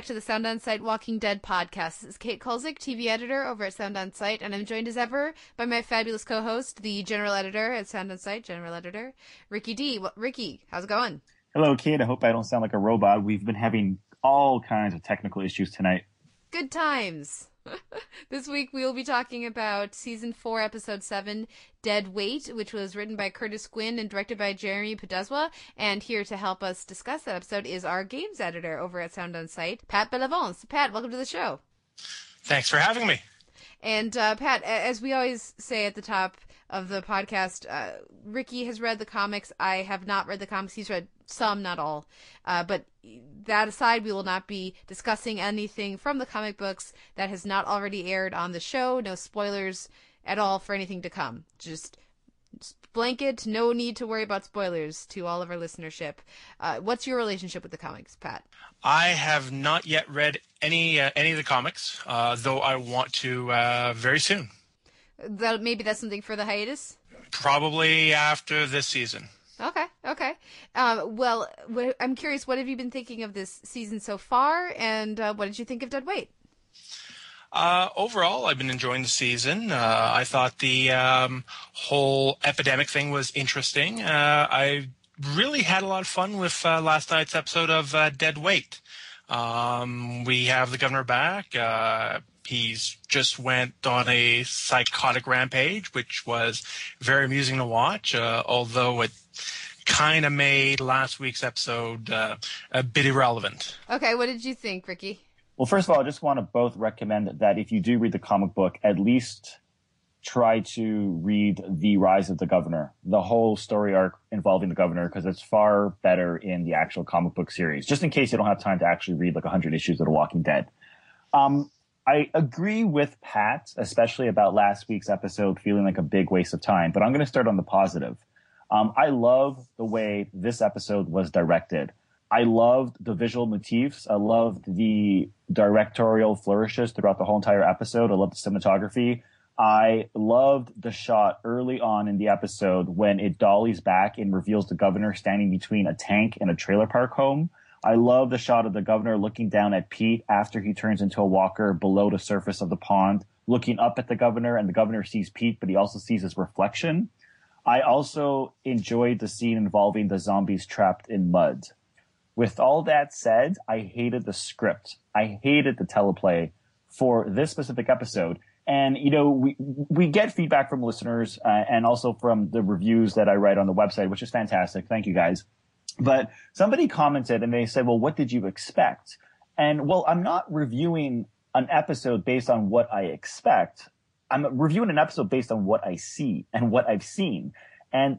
back to the Sound On Sight Walking Dead podcast. This is Kate Kulzick, TV editor over at Sound On Sight, and I'm joined as ever by my fabulous co-host, the general editor at Sound On Sight, general editor, Ricky D. Well, Ricky, how's it going? Hello, Kate. I hope I don't sound like a robot. We've been having all kinds of technical issues tonight. Good times. this week we will be talking about season four, episode seven, Dead Weight, which was written by Curtis Gwinn and directed by Jeremy Podeswa. And here to help us discuss that episode is our games editor over at Sound On Sight, Pat Bellavance. Pat, welcome to the show. Thanks for having me. And uh, Pat, as we always say at the top of the podcast, uh, Ricky has read the comics. I have not read the comics. He's read some, not all. Uh, but that aside, we will not be discussing anything from the comic books that has not already aired on the show. No spoilers at all for anything to come. Just blanket, no need to worry about spoilers to all of our listenership. Uh, what's your relationship with the comics, Pat? I have not yet read any uh, any of the comics, uh, though I want to uh, very soon. That maybe that's something for the hiatus. Probably after this season. Okay, okay. Um, well, I'm curious, what have you been thinking of this season so far, and uh, what did you think of Dead Weight? Uh, overall, I've been enjoying the season. Uh, I thought the um, whole epidemic thing was interesting. Uh, I really had a lot of fun with uh, last night's episode of uh, Dead Weight. Um, we have the governor back. He's just went on a psychotic rampage, which was very amusing to watch, although it kind of made last week's episode uh, a bit irrelevant. Okay, what did you think, Ricky? Well, first of all, I just want to both recommend that if you do read the comic book, at least try to read The Rise of the Governor, the whole story arc involving the governor, because it's far better in the actual comic book series, just in case you don't have time to actually read like 100 issues of The Walking Dead. Um, I agree with Pat, especially about last week's episode feeling like a big waste of time, but I'm going to start on the positive. Um, I love the way this episode was directed. I loved the visual motifs. I loved the directorial flourishes throughout the whole entire episode. I loved the cinematography. I loved the shot early on in the episode when it dollies back and reveals the governor standing between a tank and a trailer park home. I love the shot of the governor looking down at Pete after he turns into a walker below the surface of the pond, looking up at the governor, and the governor sees Pete, but he also sees his reflection. I also enjoyed the scene involving the zombies trapped in mud. With all that said, I hated the script. I hated the teleplay for this specific episode. And you know, we we get feedback from listeners uh, and also from the reviews that I write on the website, which is fantastic. Thank you guys. But somebody commented and they said, "Well, what did you expect?" And well, I'm not reviewing an episode based on what I expect. I'm reviewing an episode based on what I see and what I've seen. And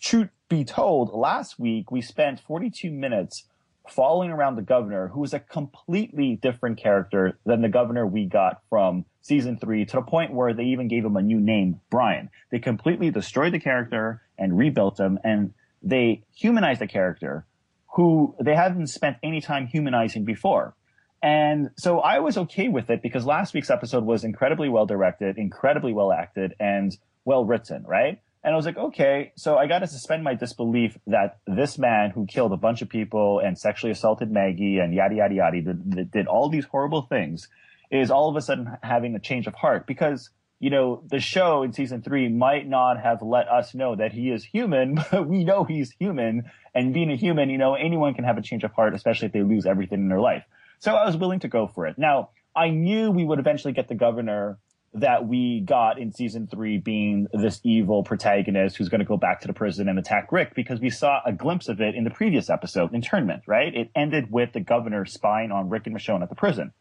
truth be told, last week we spent 42 minutes following around the governor, who was a completely different character than the governor we got from season three, to the point where they even gave him a new name, Brian. They completely destroyed the character and rebuilt him, and they humanized the character who they haven't spent any time humanizing before. And so I was okay with it because last week's episode was incredibly well directed, incredibly well acted, and well written, right? And I was like, okay, so I got to suspend my disbelief that this man who killed a bunch of people and sexually assaulted Maggie and yada, yada, yada, that did all these horrible things is all of a sudden having a change of heart because, you know, the show in season three might not have let us know that he is human, but we know he's human. And being a human, you know, anyone can have a change of heart, especially if they lose everything in their life. So I was willing to go for it. Now, I knew we would eventually get the governor that we got in season three being this evil protagonist who's going to go back to the prison and attack Rick because we saw a glimpse of it in the previous episode, internment, right? It ended with the governor spying on Rick and Michonne at the prison.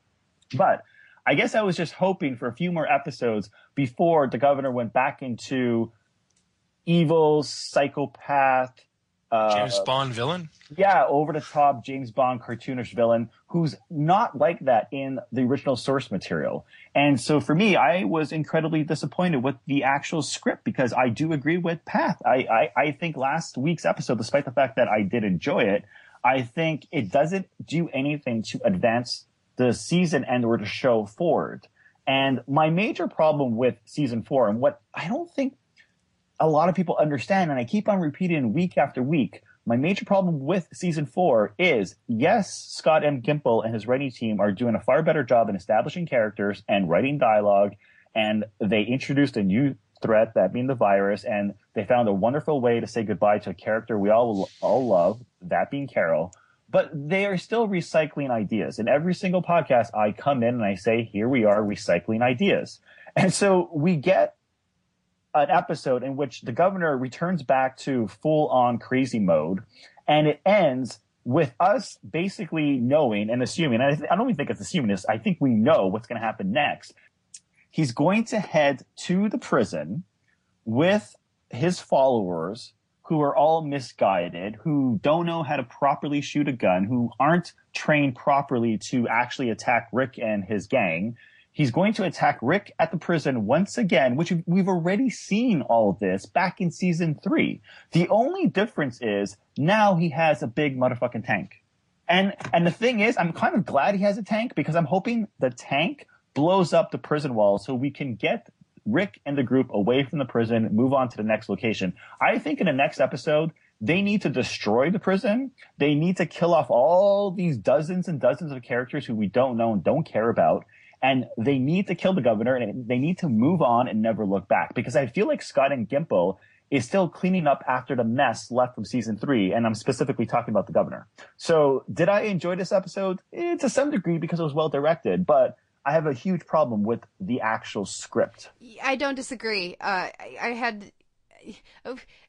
But I guess I was just hoping for a few more episodes before the governor went back into evil psychopath uh, James Bond villain? Yeah, over the top James Bond cartoonish villain who's not like that in the original source material. And so for me, I was incredibly disappointed with the actual script because I do agree with Pat. I, I, I think last week's episode, despite the fact that I did enjoy it, I think it doesn't do anything to advance the season and or to show forward. And my major problem with season four and what I don't think a lot of people understand, and I keep on repeating week after week, My major problem with season four is yes, Scott M. Gimple and his writing team are doing a far better job in establishing characters and writing dialogue. And they introduced a new threat, that being the virus, and they found a wonderful way to say goodbye to a character we all all love, that being Carol. But they are still recycling ideas. In every single podcast, I come in and I say, "Here we are recycling ideas," and so we get an episode in which the governor returns back to full on crazy mode, and it ends with us basically knowing and assuming. And I, th- I don't even think it's assuming this. I think we know what's going to happen next he's going to head to the prison with his followers who are all misguided, who don't know how to properly shoot a gun, who aren't trained properly to actually attack Rick and his gang. He's going to attack Rick at the prison once again, which we've already seen all of this back in season three. The only difference is now he has a big motherfucking tank. And, and the thing is, I'm kind of glad he has a tank because I'm hoping the tank blows up the prison wall so we can get Rick and the group away from the prison, move on to the next location. I think in the next episode, they need to destroy the prison. They need to kill off all these dozens and dozens of characters who we don't know and don't care about. And they need to kill the governor and they need to move on and never look back because I feel like Scott M. Gimple is still cleaning up after the mess left from season three. And I'm specifically talking about the governor. So did I enjoy this episode? Eh, to some degree because it was well directed, but I have a huge problem with the actual script. I don't disagree. Uh, I, I had,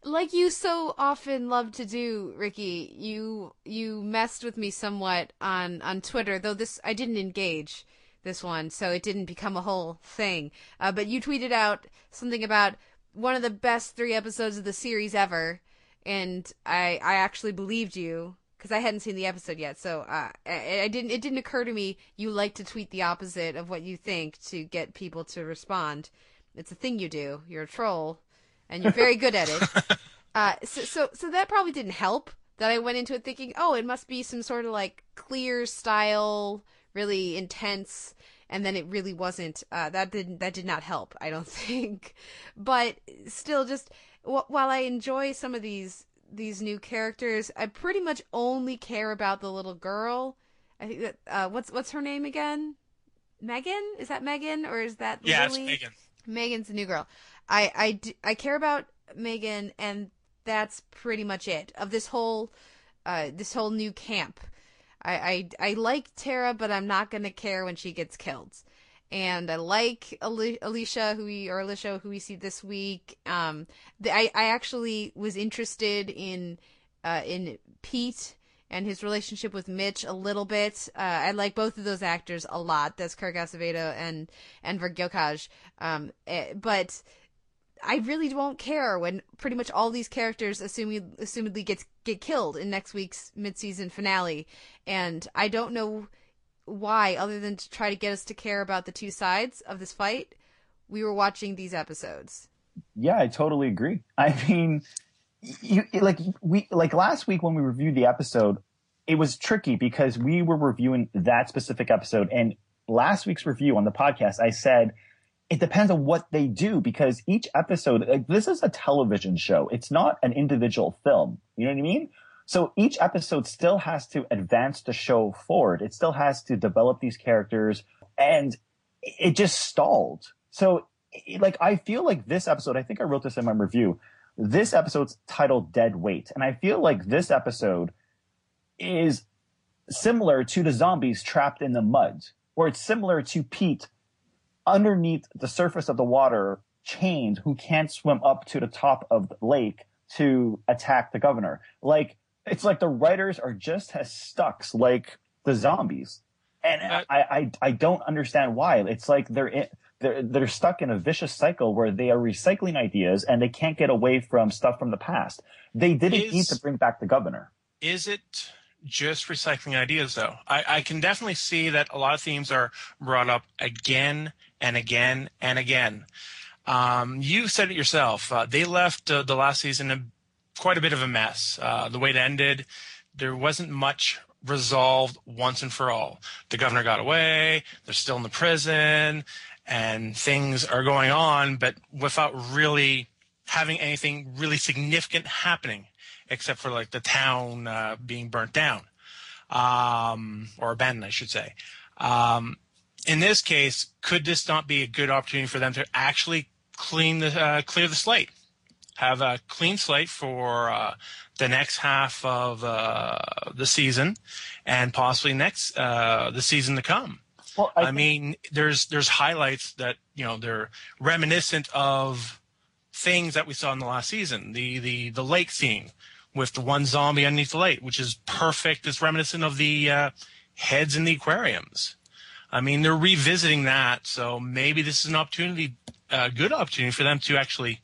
like you so often love to do, Ricky. You you messed with me somewhat on on Twitter, though this I didn't engage this one, so it didn't become a whole thing. Uh, but you tweeted out something about one of the best three episodes of the series ever, and I I actually believed you because I hadn't seen the episode yet, so uh, I, I, didn't. It didn't occur to me you like to tweet the opposite of what you think to get people to respond. It's a thing you do. You're a troll, and you're very good at it. Uh, so, so, so that probably didn't help. That I went into it thinking, oh, it must be some sort of like clear style, really intense, and then it really wasn't. Uh, that didn't that did not help. I don't think, but still, just while I enjoy some of these these new characters, I pretty much only care about the little girl. I think that uh, what's what's her name again? Megan? Is that Megan or is that yeah, Lily? it's Megan. Megan's the new girl. I I, I care about Megan, and that's pretty much it of this whole uh, this whole new camp. I, I I like Tara, but I'm not gonna care when she gets killed and I like Alicia, who we or Alicia, who we see this week. Um, the, I I actually was interested in uh, in Pete and his relationship with Mitch a little bit. Uh, I like both of those actors a lot. That's Kirk Acevedo and Enver Gjokaj. Um, eh, but I really won't care when pretty much all these characters assuming assumedly gets get killed in next week's mid season finale, and I don't know why, other than to try to get us to care about the two sides of this fight, we were watching these episodes. Yeah, I totally agree. I mean, you, like we like last week when we reviewed the episode, it was tricky because we were reviewing that specific episode, and last week's review on the podcast, I said it depends on what they do because each episode, like this is a television show. It's not an individual film. You know what I mean? So each episode still has to advance the show forward. It still has to develop these characters and it just stalled. So like, I feel like this episode, I think I wrote this in my review. This episode's titled Dead Weight. And I feel like this episode is similar to the zombies trapped in the mud, or it's similar to Pete underneath the surface of the water, chained, who can't swim up to the top of the lake to attack the governor. Like, it's like the writers are just as stuck like the zombies. And uh, I, I, I don't understand why. It's like they're in, they're they're stuck in a vicious cycle where they are recycling ideas and they can't get away from stuff from the past. They didn't is, need to bring back the governor. Is it just recycling ideas though? I, I can definitely see that a lot of themes are brought up again and again and again. Um, you said it yourself. Uh, they left uh, the last season quite a bit of a mess. Uh, the way it ended, there wasn't much resolved once and for all. The governor got away, they're still in the prison, and things are going on, but without really having anything really significant happening except for like the town uh, being burnt down um, or abandoned, I should say. Um, in this case, could this not be a good opportunity for them to actually clean the uh, clear the slate, have a clean slate for uh, the next half of uh, the season, and possibly next uh, the season to come? Well, I, I mean, there's there's highlights that you know they're reminiscent of things that we saw in the last season. The the the lake scene with the one zombie underneath the lake, which is perfect. It's reminiscent of the uh, heads in the aquariums. I mean, they're revisiting that, so maybe this is an opportunity, a good opportunity for them to actually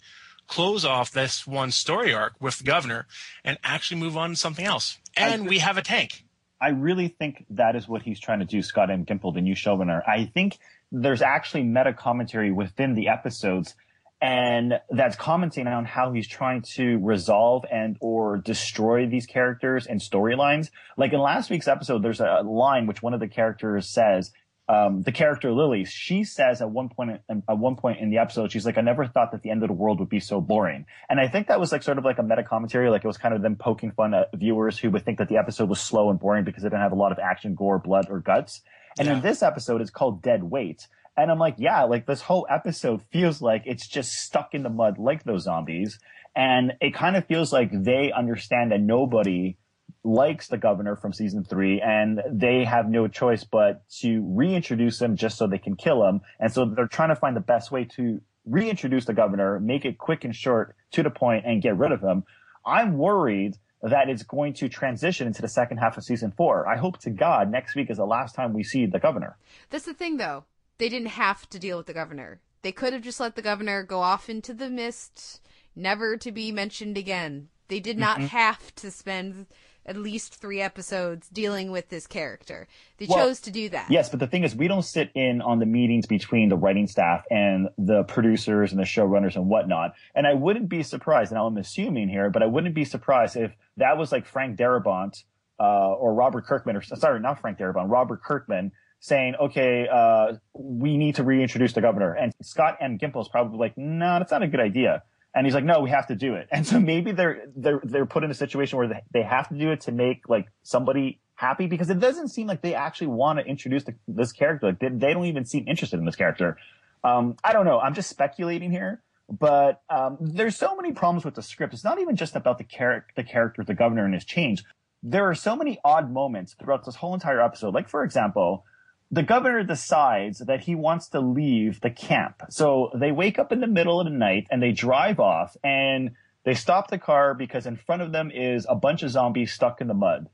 close off this one story arc with the governor and actually move on to something else. And we have a tank. I really think that is what he's trying to do, Scott M. Gimple, the new showrunner. I think there's actually meta commentary within the episodes and that's commenting on how he's trying to resolve and or destroy these characters and storylines. Like in last week's episode, there's a line which one of the characters says, um, the character Lily, she says at one point at one point in the episode, she's like, "I never thought that the end of the world would be so boring." And I think that was like sort of like a meta commentary, like it was kind of them poking fun at viewers who would think that the episode was slow and boring because it didn't have a lot of action, gore, blood, or guts. And yeah. in this episode, it's called Dead Weight. And I'm like, yeah, like this whole episode feels like it's just stuck in the mud like those zombies. And it kind of feels like they understand that nobody likes the governor from season three and they have no choice but to reintroduce him just so they can kill him. And so they're trying to find the best way to reintroduce the governor, make it quick and short to the point and get rid of him. I'm worried that it's going to transition into the second half of season four. I hope to God next week is the last time we see the governor. That's the thing though they didn't have to deal with the governor. They could have just let the governor go off into the mist, never to be mentioned again. They did not mm-hmm. have to spend at least three episodes dealing with this character. They well, chose to do that. Yes, but the thing is, we don't sit in on the meetings between the writing staff and the producers and the showrunners and whatnot. And I wouldn't be surprised, and I'm assuming here, but I wouldn't be surprised if that was like Frank Darabont uh, or Robert Kirkman, or sorry, not Frank Darabont, Robert Kirkman saying, okay, uh, we need to reintroduce the governor. And Scott M. Gimple is probably like, no, that's not a good idea. And he's like, no, we have to do it. And so maybe they're, they're, they're put in a situation where they, they have to do it to make like somebody happy because it doesn't seem like they actually want to introduce the, this character. Like they, they, don't even seem interested in this character. Um, I don't know. I'm just speculating here, but, um, there's so many problems with the script. It's not even just about the character, the character, the governor and his change. There are so many odd moments throughout this whole entire episode. Like, for example, the governor decides that he wants to leave the camp. So they wake up in the middle of the night and they drive off and they stop the car because in front of them is a bunch of zombies stuck in the mud.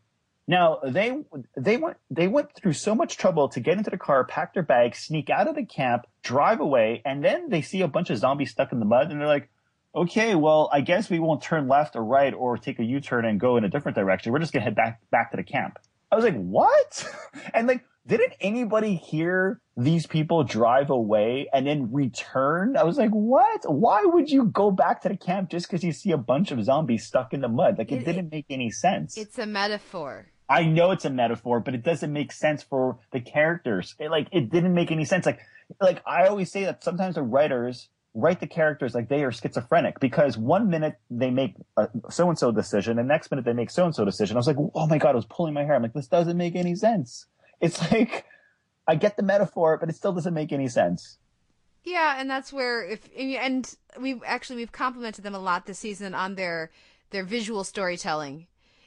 Now they they went they went through so much trouble to get into the car, pack their bags, sneak out of the camp, drive away, and then they see a bunch of zombies stuck in the mud and they're like, "Okay, well, I guess we won't turn left or right or take a U-turn and go in a different direction. We're just going to head back back to the camp." I was like, "What?" and like didn't anybody hear these people drive away and then return? I was like, what? Why would you go back to the camp just because you see a bunch of zombies stuck in the mud? Like, it, it didn't make any sense. It's a metaphor. I know it's a metaphor, but it doesn't make sense for the characters. It, like, it didn't make any sense. Like, like I always say that sometimes the writers write the characters like they are schizophrenic because one minute they make a so and so decision, and next minute they make so and so decision. I was like, oh my god, I was pulling my hair. I'm like, this doesn't make any sense. It's like I get the metaphor, but it still doesn't make any sense. Yeah, and that's where if and we've actually we've complimented them a lot this season on their their visual storytelling,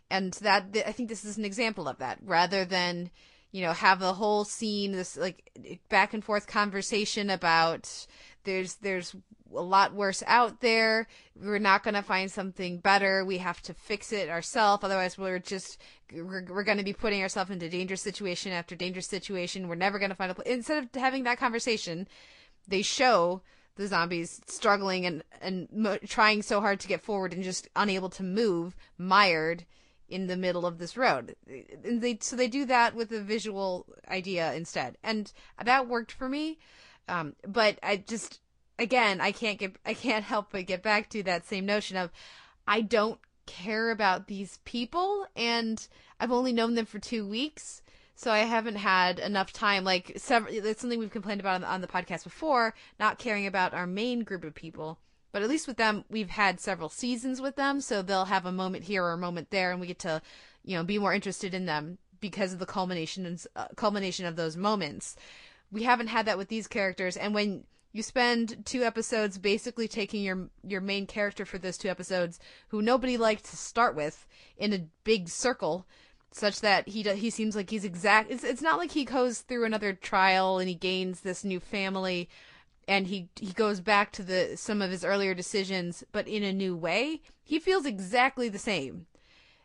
and that I think this is an example of that. Rather than you know have a whole scene this like back and forth conversation about there's there's a lot worse out there. We're not going to find something better. We have to fix it ourselves. Otherwise, we're just we're, we're going to be putting ourselves into dangerous situation after dangerous situation. We're never going to find a place. Instead of having that conversation, they show the zombies struggling and and mo- trying so hard to get forward and just unable to move, mired in the middle of this road. And they so they do that with a visual idea instead, and that worked for me. Um, but I just again, I can't get I can't help but get back to that same notion of I don't care about these people and I've only known them for 2 weeks. So I haven't had enough time. Like several, it's something we've complained about on the, on the podcast before. Not caring about our main group of people, But at least with them, we've had several seasons with them, so they'll have a moment here or a moment there, and we get to, you know, be more interested in them because of the culmination uh, culmination of those moments. We haven't had that with these characters, and when you spend two episodes basically taking your your main character for those two episodes, who nobody liked to start with, in a big circle, such that he he seems like he's exact. It's it's not like he goes through another trial and he gains this new family, and he he goes back to the some of his earlier decisions, but in a new way. He feels exactly the same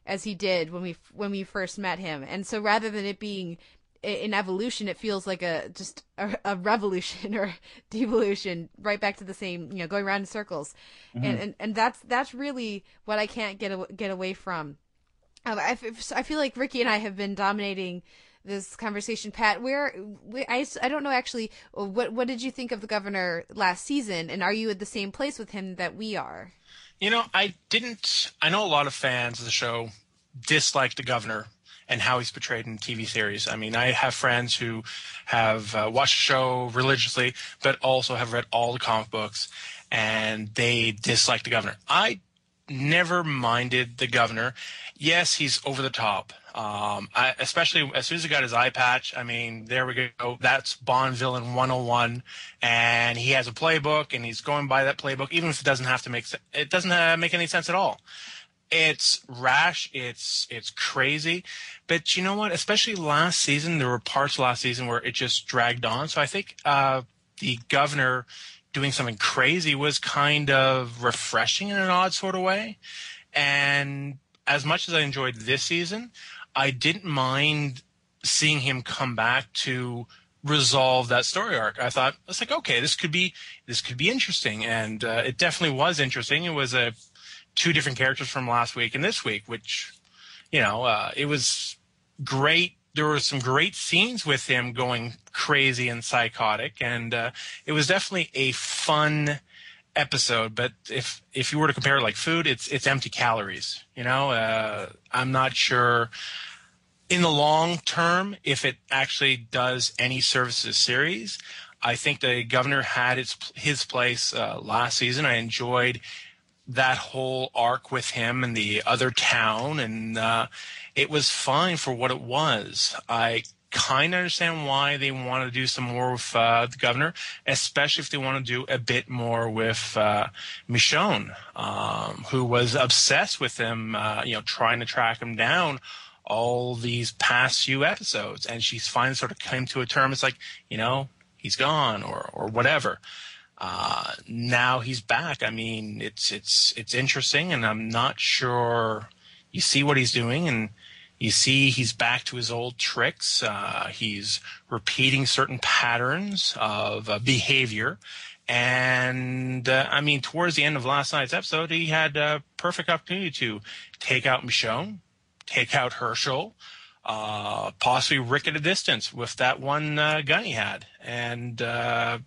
as he did when we when we first met him, and so rather than it being in evolution, it feels like a just a, a, revolution or devolution, right back to the same, you know, going around in circles, mm-hmm. and, and and that's that's really what I can't get get away from. Um, I, I feel like Ricky and I have been dominating this conversation. Pat, where I, I don't know actually what what did you think of the governor last season, and are you at the same place with him that we are? You know, I didn't. I know a lot of fans of the show dislike the governor and how he's portrayed in TV series. I mean, I have friends who have uh, watched the show religiously, but also have read all the comic books, and they dislike the governor. I never minded the governor. Yes, he's over the top. Um, I, especially as soon as he got his eye patch, I mean, there we go. That's Bond villain 101, and he has a playbook, and he's going by that playbook, even if it doesn't have to make it doesn't uh, make any sense at all. It's rash. It's it's crazy, but you know what? Especially last season, there were parts last season where it just dragged on. So I think uh, the governor doing something crazy was kind of refreshing in an odd sort of way. And as much as I enjoyed this season, I didn't mind seeing him come back to resolve that story arc. I thought it's like okay, this could be this could be interesting, and uh, it definitely was interesting. It was a two different characters from last week and this week, which, you know, uh, it was great. There were some great scenes with him going crazy and psychotic, and uh, it was definitely a fun episode. But if if you were to compare it like food, it's it's empty calories. You know, uh, I'm not sure in the long term if it actually does any services series. I think the governor had its his place uh, last season. I enjoyed that whole arc with him and the other town, and uh, it was fine for what it was. I kind of understand why they want to do some more with uh, the governor, especially if they want to do a bit more with uh, Michonne, um, who was obsessed with him, uh, you know, trying to track him down all these past few episodes, and she's finally sort of came to a term. It's like, you know, he's gone or or whatever. Uh, now he's back. I mean, it's it's it's interesting, and I'm not sure. You see what he's doing, and you see he's back to his old tricks. Uh, he's repeating certain patterns of uh, behavior, and uh, I mean, towards the end of last night's episode, he had a perfect opportunity to take out Michonne, take out Hershel, uh, possibly Rick at a distance with that one uh, gun he had, and uh,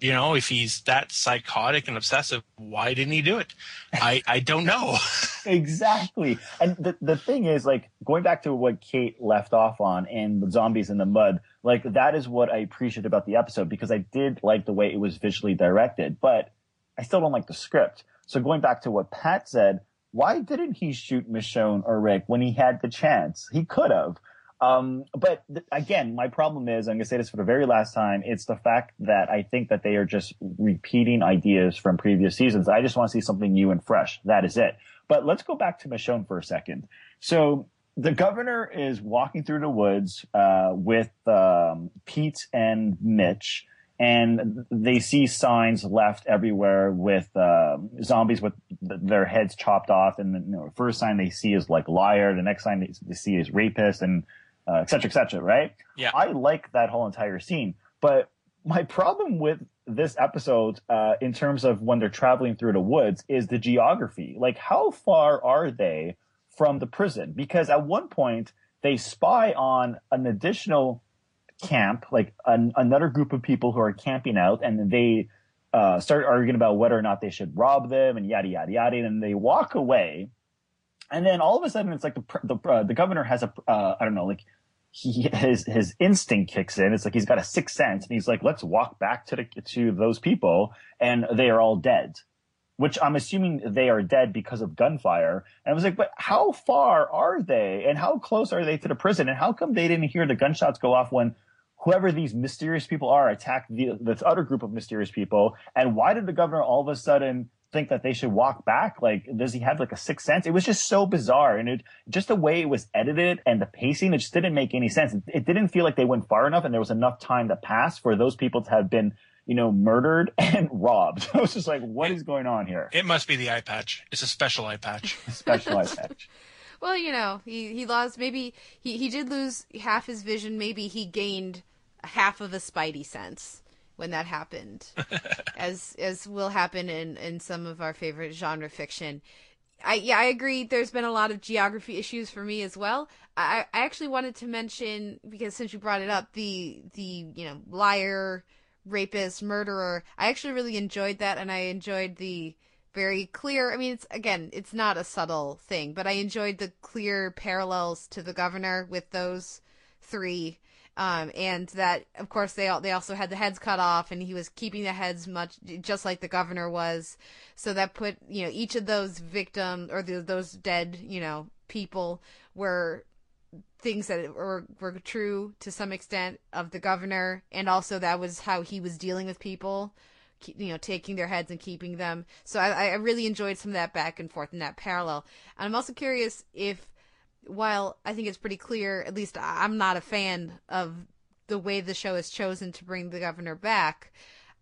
you know, if he's that psychotic and obsessive, why didn't he do it? I, I don't know. exactly. And the, the thing is, like, going back to what Kate left off on in the zombies in the mud, like, that is what I appreciate about the episode because I did like the way it was visually directed, but I still don't like the script. So going back to what Pat said, why didn't he shoot Michonne or Rick when he had the chance? He could have. Um, but th- again, my problem is, I'm going to say this for the very last time. It's the fact that I think that they are just repeating ideas from previous seasons. I just want to see something new and fresh. That is it. But let's go back to Michonne for a second. So the governor is walking through the woods, uh, with, um, Pete and Mitch and they see signs left everywhere with uh, zombies with th- their heads chopped off. And the you know, first sign they see is like liar. The next sign they, they see is rapist, and uh, et cetera, et cetera, right? Yeah. I like that whole entire scene. But my problem with this episode, uh, in terms of when they're traveling through the woods, is the geography. Like, how far are they from the prison? Because at one point, they spy on an additional camp, like an, another group of people who are camping out, and they uh, start arguing about whether or not they should rob them and yada, yada, yada. And then they walk away. And then all of a sudden, it's like the the, uh, the governor has a uh, I don't know like he his his instinct kicks in. It's like he's got a sixth sense, and he's like, let's walk back to the to those people, and they are all dead. which I'm assuming they are dead because of gunfire. And I was like, but how far are they? And how close are they to the prison? And how come they didn't hear the gunshots go off when whoever these mysterious people are attacked the, this other group of mysterious people? And why did the governor all of a sudden think that they should walk back? Like, does he have like a sixth sense? It was just so bizarre. And it, just the way it was edited and the pacing, it just didn't make any sense. It, it didn't feel like they went far enough and there was enough time to pass for those people to have been you know, murdered and robbed. I was just like, what is going on here? It must be the eye patch. It's a special eye patch. special eye patch. Well, you know, he, he lost, maybe he, he did lose half his vision. Maybe he gained half of a spidey sense when that happened, as, as will happen in, in some of our favorite genre fiction. I, yeah, I agree. There's been a lot of geography issues for me as well. I, I actually wanted to mention, because since you brought it up, the, the, you know, liar, rapist, murderer. I actually really enjoyed that, and I enjoyed the very clear. I mean, it's again, it's not a subtle thing, but I enjoyed the clear parallels to the governor with those three. Um, and that, of course, they all, they also had the heads cut off, and he was keeping the heads much just like the governor was. So that put you know each of those victims or the, those dead you know people were things that were were true to some extent of the governor, and also that was how he was dealing with people, you know, taking their heads and keeping them. So I, I really enjoyed some of that back and forth and that parallel. And I'm also curious if, while I think it's pretty clear, at least I'm not a fan of the way the show has chosen to bring the governor back.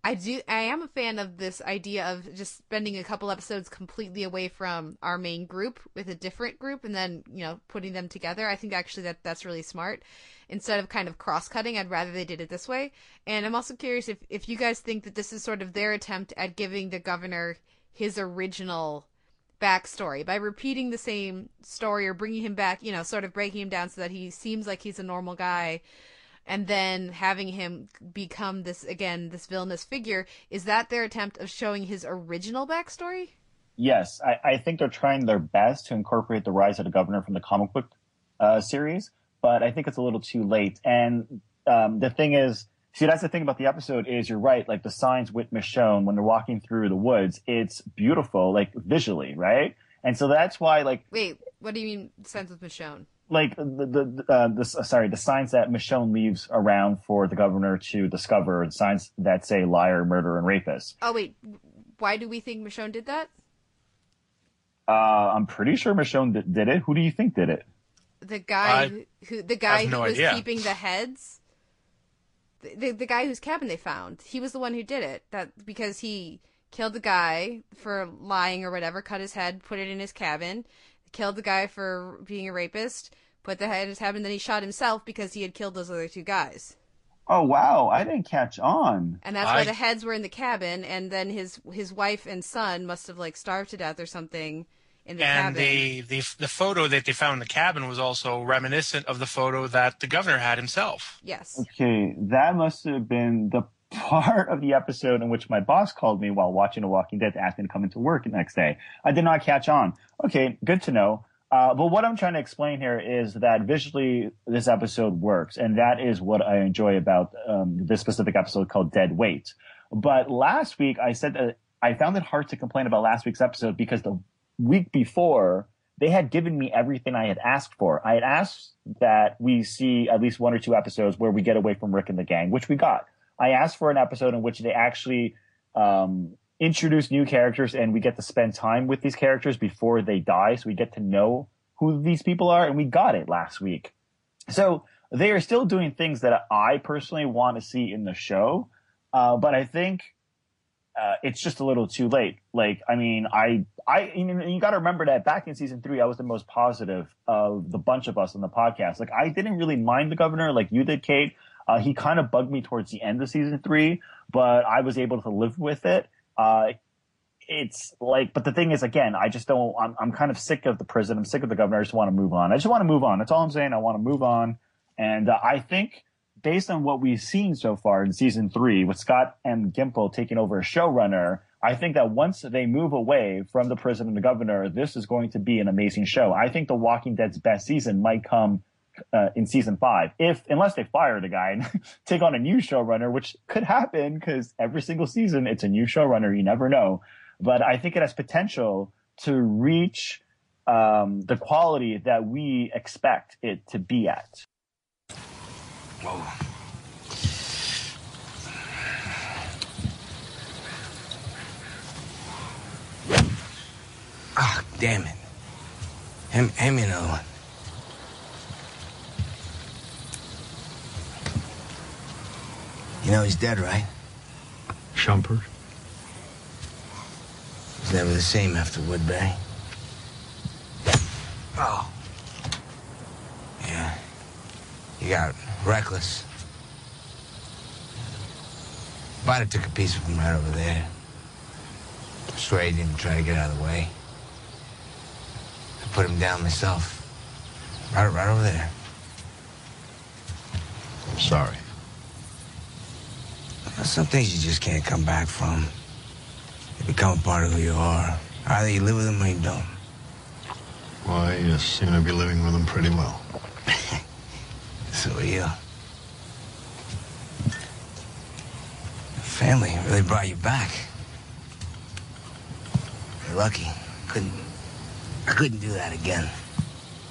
I do. I am a fan of this idea of just spending a couple episodes completely away from our main group with a different group, and then you know putting them together. I think actually that that's really smart. Instead of kind of cross cutting, I'd rather they did it this way. And I'm also curious if if you guys think that this is sort of their attempt at giving the governor his original backstory by repeating the same story or bringing him back, you know, sort of breaking him down so that he seems like he's a normal guy. And then having him become this again this villainous figure is that their attempt of showing his original backstory? Yes. I, I think they're trying their best to incorporate the rise of the governor from the comic book uh, series but i think it's a little too late. And um, the thing is see that's the thing about the episode is you're right like the signs with michonne when they're walking through the woods it's beautiful like visually right and so that's why like wait what do you mean signs with michonne like the the, uh, the sorry the signs that Michonne leaves around for the governor to discover the signs that say liar, murderer, and rapist. Oh wait, why do we think Michonne did that? Uh, I'm pretty sure Michonne did, did it. Who do you think did it? The guy I who the guy no who was idea. keeping the heads. The, the the guy whose cabin they found. He was the one who did it. That because he killed the guy for lying or whatever, cut his head, put it in his cabin killed the guy for being a rapist, put the head in his cabin, then he shot himself because he had killed those other two guys. Oh wow, I didn't catch on. And that's I... why the heads were in the cabin, and then his his wife and son must have like starved to death or something in the and cabin. the, the the photo that they found in the cabin was also reminiscent of the photo that the governor had himself. Yes. Okay, that must have been the part of the episode in which my boss called me while watching The Walking Dead to ask me to come into work the next day. I did not catch on. Okay, good to know. Uh, but what I'm trying to explain here is that visually this episode works, and that is what I enjoy about um, this specific episode called Dead Weight. But last week I said that I found it hard to complain about last week's episode because the week before they had given me everything I had asked for. I had asked that we see at least one or two episodes where we get away from Rick and the gang, which we got. I asked for an episode in which they actually um, introduce new characters and we get to spend time with these characters before they die, so we get to know who these people are, and we got it last week. So they are still doing things that I personally want to see in the show, uh, but I think uh, it's just a little too late. Like, I mean, I, I, you, you got to remember that back in season three, I was the most positive of the bunch of us on the podcast. Like, I didn't really mind the governor like you did, Kate. Uh, he kind of bugged me towards the end of season three, but I was able to live with it. Uh, it's like, but the thing is, again, I just don't, I'm, I'm kind of sick of the prison. I'm sick of the governor. I just want to move on. I just want to move on. That's all I'm saying. I want to move on. And uh, I think based on what we've seen so far in season three with Scott M. Gimple taking over as showrunner, I think that once they move away from the prison and the governor, this is going to be an amazing show. I think The Walking Dead's best season might come uh, in season five, if unless they fire the guy and take on a new showrunner, which could happen because every single season it's a new showrunner. You never know. but I think it has potential to reach um, the quality that we expect it to be at. Whoa. Ah, oh, damn it. Hand, hand me another one. You know he's dead, right? Shumpert? He's never the same after Woodbury. Oh. Yeah. He got reckless. Have took a piece of him right over there. Swear he didn't try to get out of the way. I put him down myself. Right, right over there. I'm sorry. Some things you just can't come back from. They become a part of who you are. Either you live with them or you don't. Why, you seem to be living with them pretty well. You. Family really brought you back. You're lucky. Couldn't. I couldn't do that again.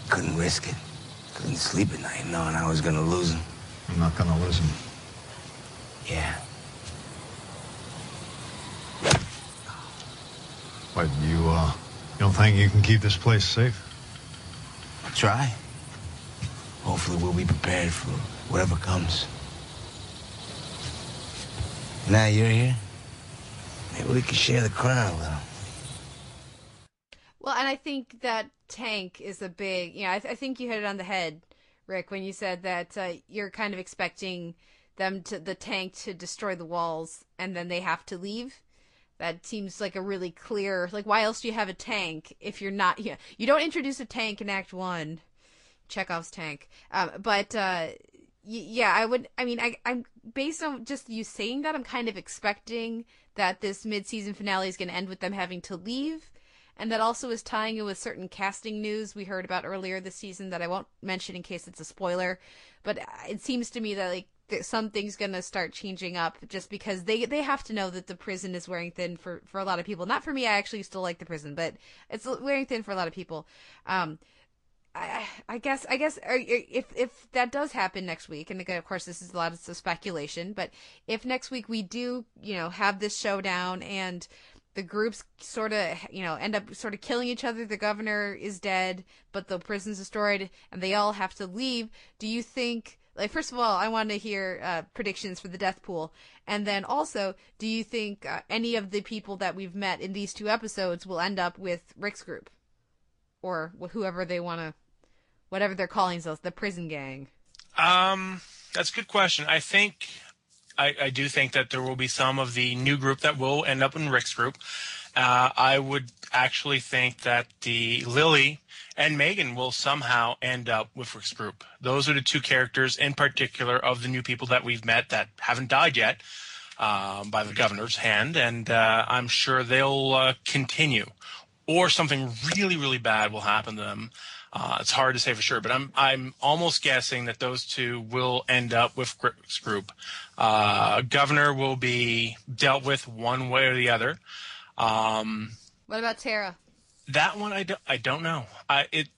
Couldn't risk it. Couldn't sleep at night knowing I was gonna lose him. I'm not gonna lose him. Yeah. But you, uh, you don't think you can keep this place safe? I'll try. Hopefully we'll be prepared for whatever comes. Now you're here, maybe we can share the crown a little. Well, and I think that tank is a big, you know, I, th- I think you hit it on the head, Rick, when you said that uh, you're kind of expecting them to, the tank to destroy the walls and then they have to leave that seems like a really clear like why else do you have a tank if you're not you, know, you don't introduce a tank in act one chekhov's tank um, but uh, yeah i would i mean I, i'm based on just you saying that i'm kind of expecting that this mid-season finale is going to end with them having to leave and that also is tying it with certain casting news we heard about earlier this season that i won't mention in case it's a spoiler but it seems to me that like something's gonna start changing up just because they they have to know that the prison is wearing thin for for a lot of people. Not for me, I actually still like the prison, but it's wearing thin for a lot of people. Um, I, I guess I guess if if that does happen next week, and again, of course, this is a lot of speculation, but if next week we do, you know, have this showdown and the groups sort of you know end up sort of killing each other the governor is dead but the prison's destroyed and they all have to leave do you think like, first of all, I want to hear uh, predictions for the death pool, and then also, do you think uh, any of the people that we've met in these two episodes will end up with Rick's group, or whoever they want to, whatever they're calling themselves, the prison gang? Um, that's a good question. I think I, I, do think that there will be some of the new group that will end up in Rick's group. Uh, I would actually think that the Lily and Megan will somehow end up with Rick's group. Those are the two characters in particular of the new people that we've met that haven't died yet um, by the governor's hand, and uh, I'm sure they'll uh, continue. Or something really, really bad will happen to them. Uh, it's hard to say for sure, but I'm I'm almost guessing that those two will end up with Rick's group. Uh, governor will be dealt with one way or the other. Um, what about Tara? That one I don't I don't know. I it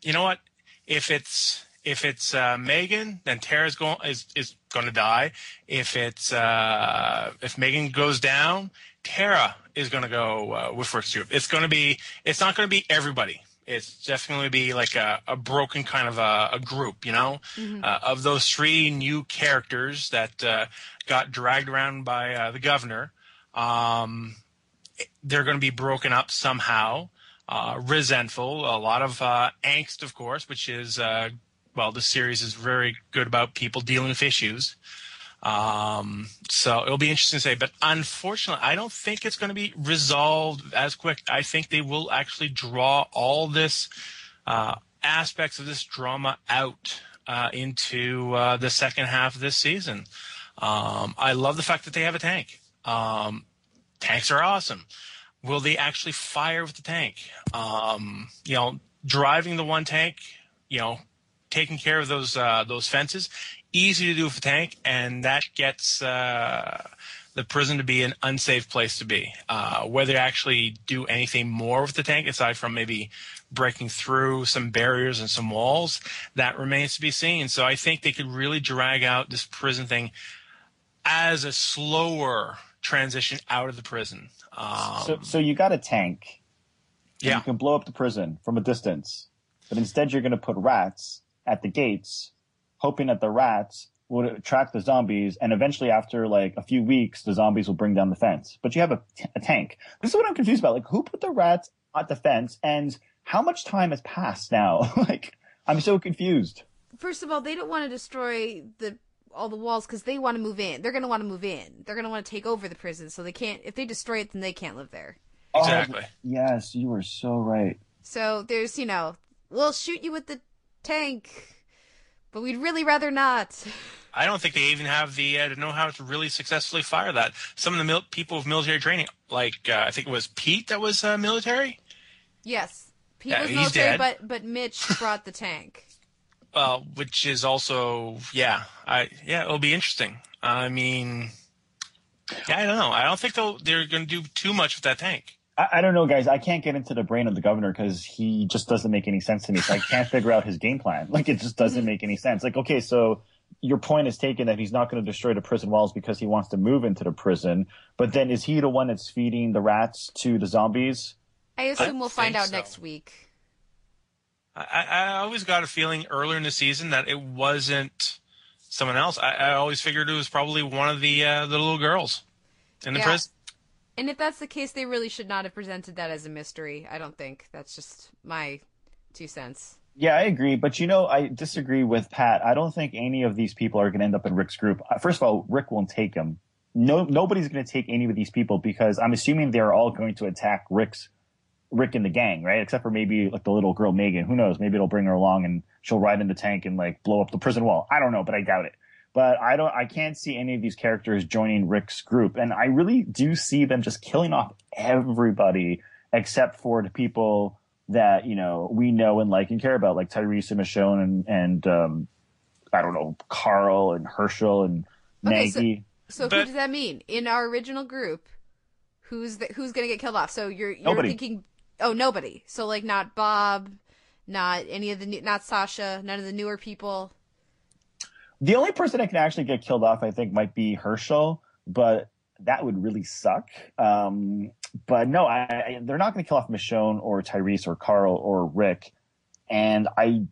you know what if it's if it's uh, Megan then Tara's going is is going to die. If it's uh, if Megan goes down, Tara is going to go uh, with Rick's group. It's going to be it's not going to be everybody. It's definitely be like a, a broken kind of a, a group, you know, mm-hmm. uh, of those three new characters that uh, got dragged around by uh, the governor. Um, they're going to be broken up somehow. Uh, resentful, a lot of uh, angst, of course, which is uh, well, the series is very good about people dealing with issues. Um, so it'll be interesting to say, but unfortunately, I don't think it's going to be resolved as quick. I think they will actually draw all this uh, aspects of this drama out uh, into uh, the second half of this season. Um, I love the fact that they have a tank. Um, tanks are awesome. Will they actually fire with the tank? Um, you know, driving the one tank, you know, taking care of those uh, those fences, easy to do with a tank, and that gets uh, the prison to be an unsafe place to be. Uh, whether they actually do anything more with the tank aside from maybe breaking through some barriers and some walls, that remains to be seen. So I think they could really drag out this prison thing as a slower transition out of the prison. Um, so, so you got a tank. Yeah. You can blow up the prison from a distance, but instead you're going to put rats at the gates, hoping that the rats would attract the zombies, and eventually, after like a few weeks, the zombies will bring down the fence. But you have a, a tank. This is what I'm confused about. Like, who put the rats at the fence, and how much time has passed now? like, I'm so confused. First of all, they don't want to destroy the all the walls because they want to move in. They're going to want to move in. They're going to want to take over the prison, so they can't. If they destroy it, then they can't live there. Oh, exactly. Oh, yes, you are so right. So there's, you know, we'll shoot you with the tank, but we'd really rather not. I don't think they even have the uh, know how to really successfully fire that. Some of the mil- people with military training, like uh, I think it was Pete that was uh, military. Yes, Pete Yeah, was military, dead. but but Mitch brought the tank. Well, which is also yeah, I yeah, it'll be interesting. I mean, yeah, I don't know. I don't think they'll they're going to do too much with that tank. I, I don't know, guys. I can't get into the brain of the governor because he just doesn't make any sense to me. So I can't figure out his game plan. Like it just doesn't make any sense. Like, okay, so your point is taken that he's not going to destroy the prison walls because he wants to move into the prison. But then is he the one that's feeding the rats to the zombies? I assume we'll find out so. next week. I, I always got a feeling earlier in the season that it wasn't someone else. I, I always figured it was probably one of the uh, the little girls in the Yeah. prison. And if that's the case, they really should not have presented that as a mystery. I don't think that's just my two cents. Yeah, I agree. But you know, I disagree with Pat. I don't think any of these people are going to end up in Rick's group. Uh, First of all, Rick won't take him. No, nobody's going to take any of these people because I'm assuming they're all going to attack Rick's Rick and the gang, right? Except for maybe like the little girl Megan. Who knows? Maybe it'll bring her along and she'll ride in the tank and like blow up the prison wall. I don't know, but I doubt it. But I don't. I can't see any of these characters joining Rick's group, and I really do see them just killing off everybody except for the people that you know we know and like and care about, like Tyrese and Michonne and and um, I don't know Carl and Hershel and Okay, so- Maggie. So who But- does that mean? In our original group, who's the, who's going to get killed off? So you're you're Nobody. thinking, oh, nobody. So like not Bob, not any of the new- not Sasha, none of the newer people. The only person that can actually get killed off, I think, might be Hershel, but that would really suck. Um, but no, I, I, they're not going to kill off Michonne or Tyrese or Carl or Rick, and I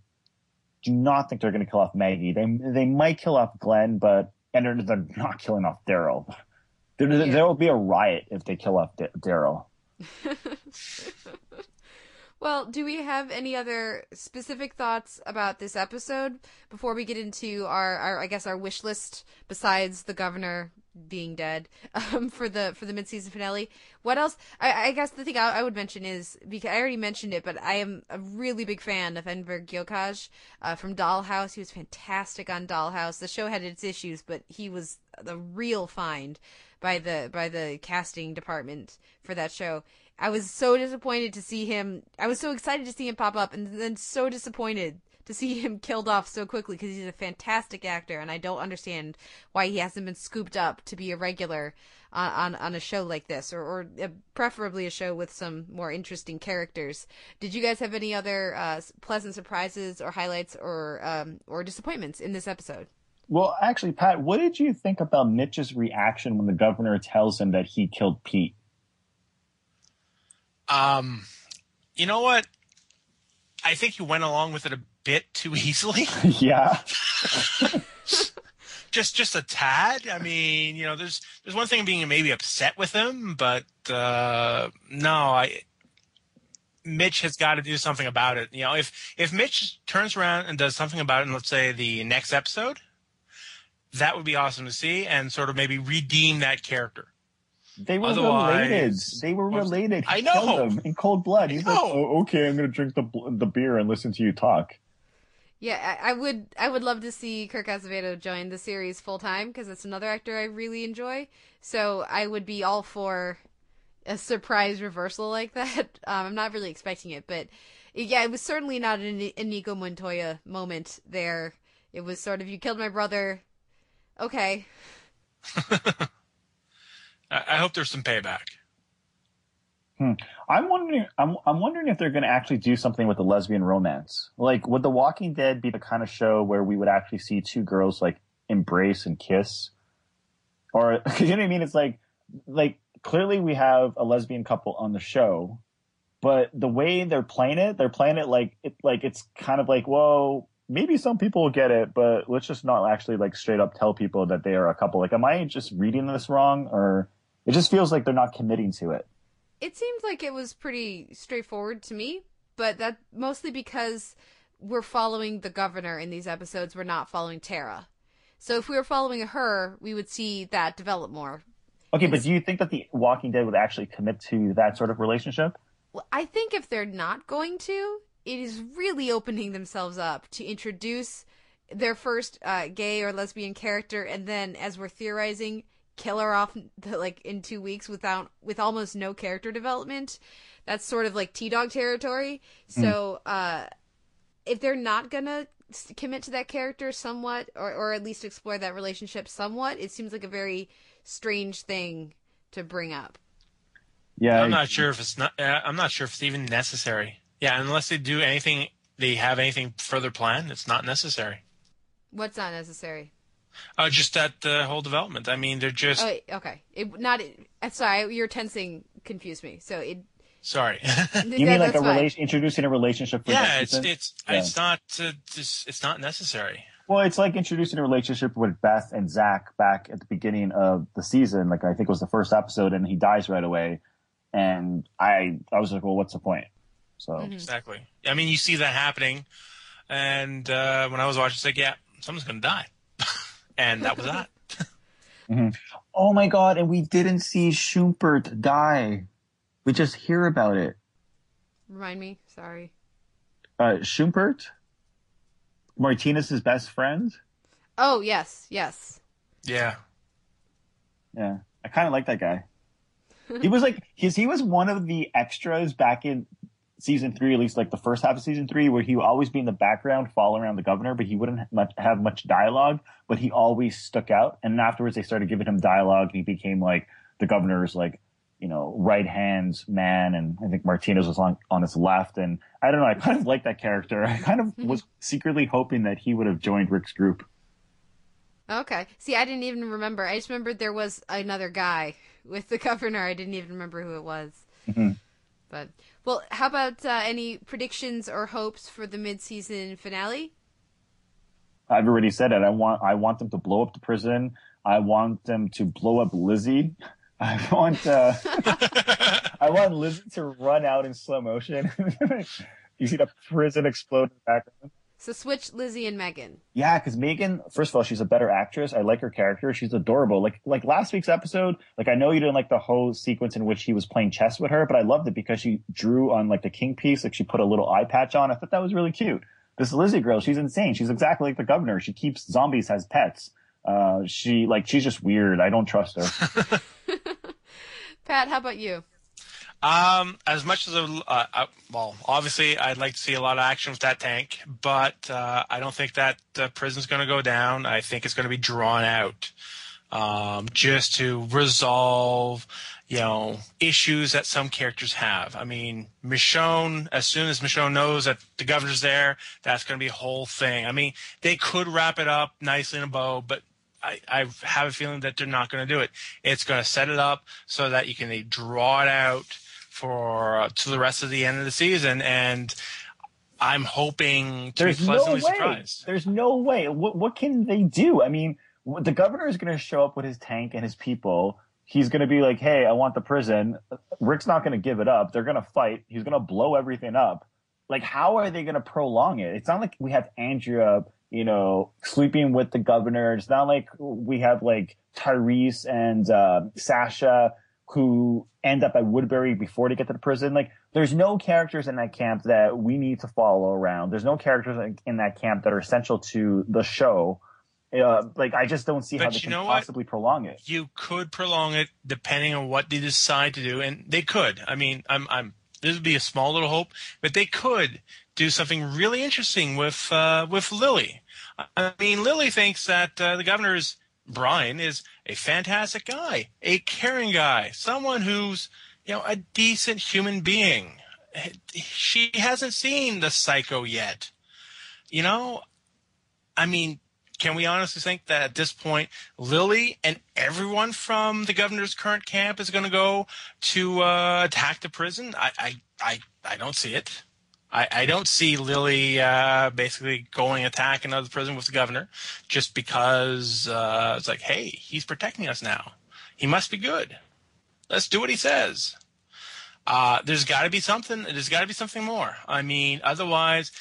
do not think they're going to kill off Maggie. They they might kill off Glenn, but and they're, they're not killing off Daryl. There, there- Yeah. there will be a riot if they kill off D- Daryl. Well, do we have any other specific thoughts about this episode before we get into our, our I guess our wish list besides the governor being dead um, for the for the mid season finale? What else? I, I guess the thing I, I would mention is because I already mentioned it, but I am a really big fan of Enver Gjokaj uh, from Dollhouse. He was fantastic on Dollhouse. The show had its issues, but he was the real find by the by the casting department for that show. I was so disappointed to see him. I was so excited to see him pop up, and then so disappointed to see him killed off so quickly because he's a fantastic actor, and I don't understand why he hasn't been scooped up to be a regular on on, on a show like this, or, or uh, preferably a show with some more interesting characters. Did you guys have any other uh, pleasant surprises or highlights or um, or disappointments in this episode? Well, actually, Pat, what did you think about Mitch's reaction when the governor tells him that he killed Pete? Um, you know what? I think you went along with it a bit too easily. yeah. just just a tad. I mean, you know, there's there's one thing being maybe upset with him, but uh, no, I Mitch has got to do something about it. You know, if if Mitch turns around and does something about it in let's say the next episode, that would be awesome to see and sort of maybe redeem that character. They were Otherwise- related. They were related. He I know. killed him in cold blood. He's like, oh, okay, I'm going to drink the the beer and listen to you talk. Yeah, I, I would. I would love to see Kirk Acevedo join the series full time because it's another actor I really enjoy. So I would be all for a surprise reversal like that. Um, I'm not really expecting it, but yeah, it was certainly not an Inigo Montoya moment there. It was sort of you killed my brother. Okay, I, hope there's some payback. Hmm. I'm wondering. I'm, I'm wondering if they're going to actually do something with the lesbian romance. Like, would The Walking Dead be the kind of show where we would actually see two girls like embrace and kiss, or you know what I mean? It's like, like clearly we have a lesbian couple on the show, but the way they're playing it, they're playing it like it like it's kind of like, whoa, maybe some people will get it, but let's just not actually like straight up tell people that they are a couple. Like, am I just reading this wrong, or it just feels like they're not committing to it? It seemed like it was pretty straightforward to me, but that mostly because we're following the governor in these episodes. We're not following Tara. So if we were following her, we would see that develop more. Okay, but do you think that the Walking Dead would actually commit to that sort of relationship? Well, I think if they're not going to, it is really opening themselves up to introduce their first uh, gay or lesbian character, and then as we're theorizing, kill her off like in two weeks without with almost no character development. That's sort of like T Dog territory. So uh, if they're not gonna commit to that character somewhat, or or at least explore that relationship somewhat, it seems like a very strange thing to bring up. Yeah, I'm not sure if it's not. Uh, I'm not sure if it's even necessary. Yeah, unless they do anything, they have anything further planned. It's not necessary. What's not necessary? Uh, just that uh, whole development. I mean, they're just Oh, okay. It not. uh, Sorry, your tensing confused me. So it. sorry. You mean like a relation, introducing a relationship? For yeah, it's it's Yeah. it's not uh, just, it's not necessary. Well, it's like introducing a relationship with Beth and Zach back at the beginning of the season. Like I think it was the first episode, and he dies right away. And I, I was like, well, what's the point? So Mm-hmm. Exactly. I mean, you see that happening, and uh, when I was watching, it's like, yeah, someone's gonna die, and that was that. oh my god, and we didn't see Shumpert die. We just hear about it. Remind me. Sorry. Uh, Shumpert, Martinez's best friend. Oh yes, yes. Yeah. Yeah, I kind of like that guy. he was like, his, he was one of the extras back in season three, at least like the first half of season three, where he would always be in the background, following around the governor, but he wouldn't have much, have much dialogue, but he always stuck out. And afterwards, they started giving him dialogue. and He became like the governor's like, you know, right hand man. And I think Martinez was on, on his left. And I don't know, I kind of like that character. I kind of was secretly hoping that he would have joined Rick's group. Okay. See, I didn't even remember. I just remembered there was another guy with the governor. I didn't even remember who it was. Mhm. But well, how about uh, any predictions or hopes for the mid-season finale? I've already said it. I want I want them to blow up the prison. I want them to blow up Lizzie. I want uh, I want Lizzie to run out in slow motion. you see the prison explode in the background. So switch Lizzie and Megan. Yeah, because Megan, first of all, she's a better actress. I like her character. She's adorable. Like like last week's episode. Like I know you didn't like the whole sequence in which he was playing chess with her, but I loved it because she drew on like the king piece. Like she put a little eye patch on. I thought that was really cute. This Lizzie girl, she's insane. She's exactly like the governor. She keeps zombies as pets. Uh, she like she's just weird. I don't trust her. Pat, how about you? Um, as much as a, uh, uh, well, obviously, I'd like to see a lot of action with that tank, but uh, I don't think that uh, prison's going to go down. I think it's going to be drawn out, um, just to resolve, you know, issues that some characters have. I mean, Michonne. As soon as Michonne knows that the governor's there, that's going to be a whole thing. I mean, they could wrap it up nicely in a bow, but I, I have a feeling that they're not going to do it. It's going to set it up so that you can draw it out for uh, to the rest of the end of the season, and I'm hoping to There's be no pleasantly way. surprised. There's no way. What what can they do? I mean, the governor is going to show up with his tank and his people. He's going to be like, "Hey, I want the prison." Rick's not going to give it up. They're going to fight. He's going to blow everything up. Like, how are they going to prolong it? It's not like we have Andrea, you know, sleeping with the governor. It's not like we have like Tyrese and uh, Sasha who end up at Woodbury before they get to the prison. Like, there's no characters in that camp that we need to follow around. There's no characters in- in that camp that are essential to the show. Uh, like, I just don't see how they you can know what? possibly prolong it. You could prolong it depending on what they decide to do, and they could. I mean, I'm, I'm. This would be a small little hope, but they could do something really interesting with uh, with Lily. I mean, Lily thinks that uh, the governor is Brian is a fantastic guy, a caring guy, someone who's, you know, a decent human being. She hasn't seen the psycho yet. You know, I mean, can we honestly think that at this point, Lily and everyone from the governor's current camp is going to go to uh, attack the prison? I, I, I, I don't see it. I, I don't see Lily uh, basically going attack another prison with the governor just because uh, it's like, hey, he's protecting us now. He must be good. Let's do what he says. Uh, there's got to be something. There's got to be something more. I mean, otherwise,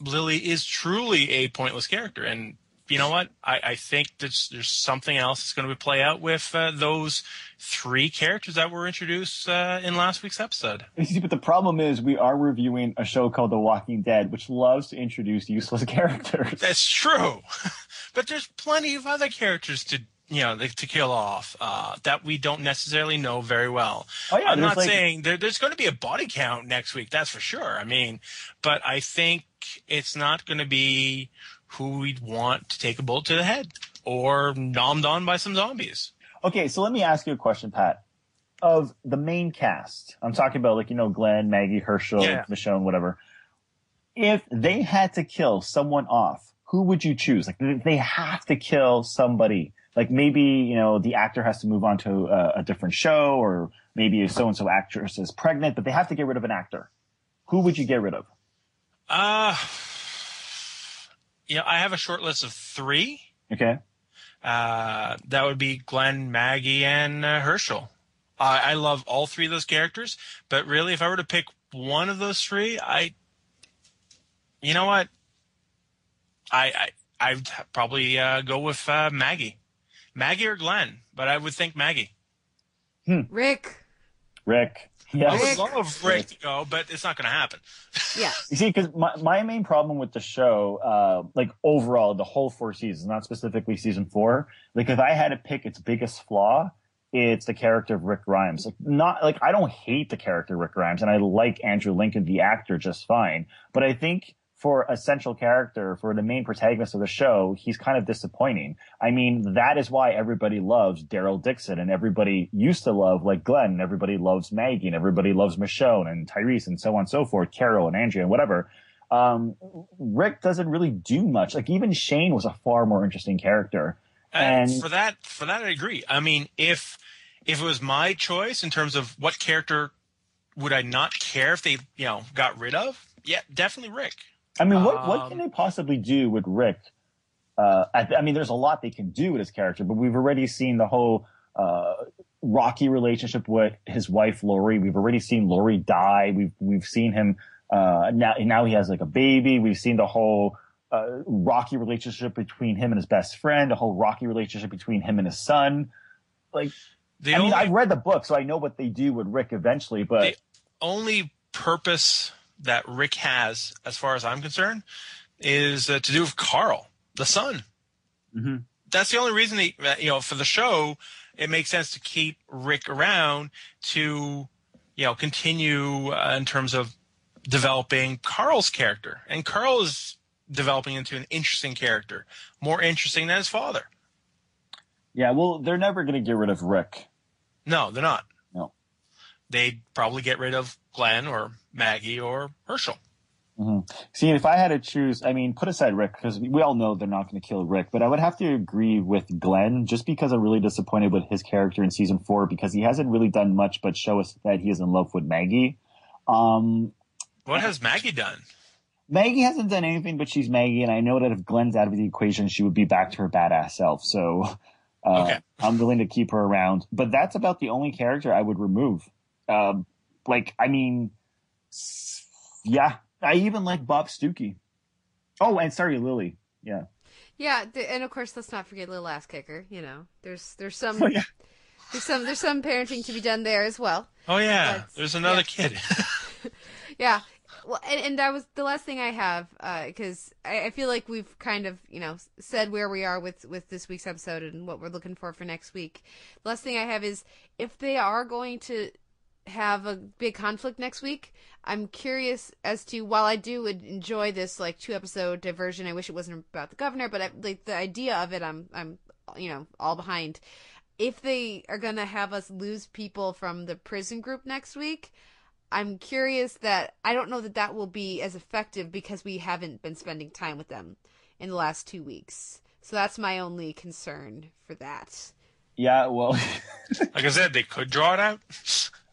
Lily is truly a pointless character, and you know what? I, I think there's, there's something else that's going to play out with uh, those three characters that were introduced uh, in last week's episode. See, but the problem is we are reviewing a show called The Walking Dead, which loves to introduce useless characters. That's true, but there's plenty of other characters to you know to kill off uh, that we don't necessarily know very well. Oh, yeah, I'm not like... saying there, there's going to be a body count next week. That's for sure. I mean, but I think it's not going to be who we'd want to take a bullet to the head or nommed on by some zombies. Okay, so let me ask you a question, Pat. Of the main cast, I'm talking about like, you know, Glenn, Maggie, Hershel, Yeah. Michonne, whatever. If they had to kill someone off, who would you choose? Like, they have to kill somebody. Like maybe, you know, the actor has to move on to a, a different show or maybe a so-and-so actress is pregnant, but they have to get rid of an actor. Who would you get rid of? Uh, you know, I have a short list of three. Okay. Uh, that would be Glenn, Maggie, and uh, Hershel. I I love all three of those characters, but really, if I were to pick one of those three, I, you know what, I I I'd probably uh, go with uh, Maggie, Maggie or Glenn, but I would think Maggie. Rick. Rick. Yeah. I would Rick. love Rick to go, but it's not going to happen. Yeah. You see, because my, my main problem with the show, uh, like overall, the whole four seasons, not specifically season four, like if I had to pick its biggest flaw, it's the character of Rick Grimes. Like not like I don't hate the character Rick Grimes, and I like Andrew Lincoln, the actor, just fine. But I think for a central character, for the main protagonist of the show, he's kind of disappointing. I mean, that is why everybody loves Daryl Dixon, and everybody used to love like Glenn, and everybody loves Maggie, and everybody loves Michonne and Tyrese, and so on and so forth, Carol and Andrea and whatever. Um, Rick doesn't really do much. Like even Shane was a far more interesting character. And And- for that, for that, I agree. I mean, if if it was my choice in terms of what character would I not care if they, you know, got rid of? Yeah, definitely Rick. I mean, what what Um, can they possibly do with Rick? Uh, I, I mean, there's a lot they can do with his character, but we've already seen the whole uh, rocky relationship with his wife Lori. We've already seen Lori die. We've we've seen him uh, now. Now he has like a baby. We've seen the whole uh, rocky relationship between him and his best friend. A whole rocky relationship between him and his son. Like, The I only mean, I've read the book, so I know what they do with Rick eventually. But the only purpose that Rick has, as far as I'm concerned, is uh, to do with Carl, the son. Mhm. That's the only reason uh, you know, for the show, it makes sense to keep Rick around to, you know, continue uh, in terms of developing Carl's character, and Carl is developing into an interesting character, more interesting than his father. yeah, well, they're never going to get rid of Rick. No, they're not. They'd probably get rid of Glenn or Maggie or Hershel. See, if I had to choose, I mean, put aside Rick because we all know they're not going to kill Rick, but I would have to agree with Glenn just because I'm really disappointed with his character in season four because he hasn't really done much but show us that he is in love with Maggie. Um, What has Maggie done? Maggie hasn't done anything but she's Maggie, and I know that if Glenn's out of the equation, she would be back to her badass self. So uh, Okay. I'm willing to keep her around. But that's about the only character I would remove. Um, like, I mean, yeah, I even like Bob Stookey. Oh, and sorry, Lily. Yeah. Yeah, th- and of course, let's not forget Little Ass Kicker. You know, there's there's some Oh, yeah. there's some there's some parenting to be done there as well. Oh yeah, That's- there's another yeah. kid. Yeah. Well, and, and that was the last thing I have because I, I feel like we've kind of you know said where we are with with this week's episode and what we're looking for for next week. The last thing I have is if they are going to have a big conflict next week, I'm curious as to while I do enjoy this like two episode diversion, I wish it wasn't about the governor, but I, like the idea of it, I'm I'm you know, all behind. If they are going to have us lose people from the prison group next week, I'm curious that I don't know that that will be as effective because we haven't been spending time with them in the last two weeks. So that's my only concern for that. Yeah, well, like I said, they could draw it out.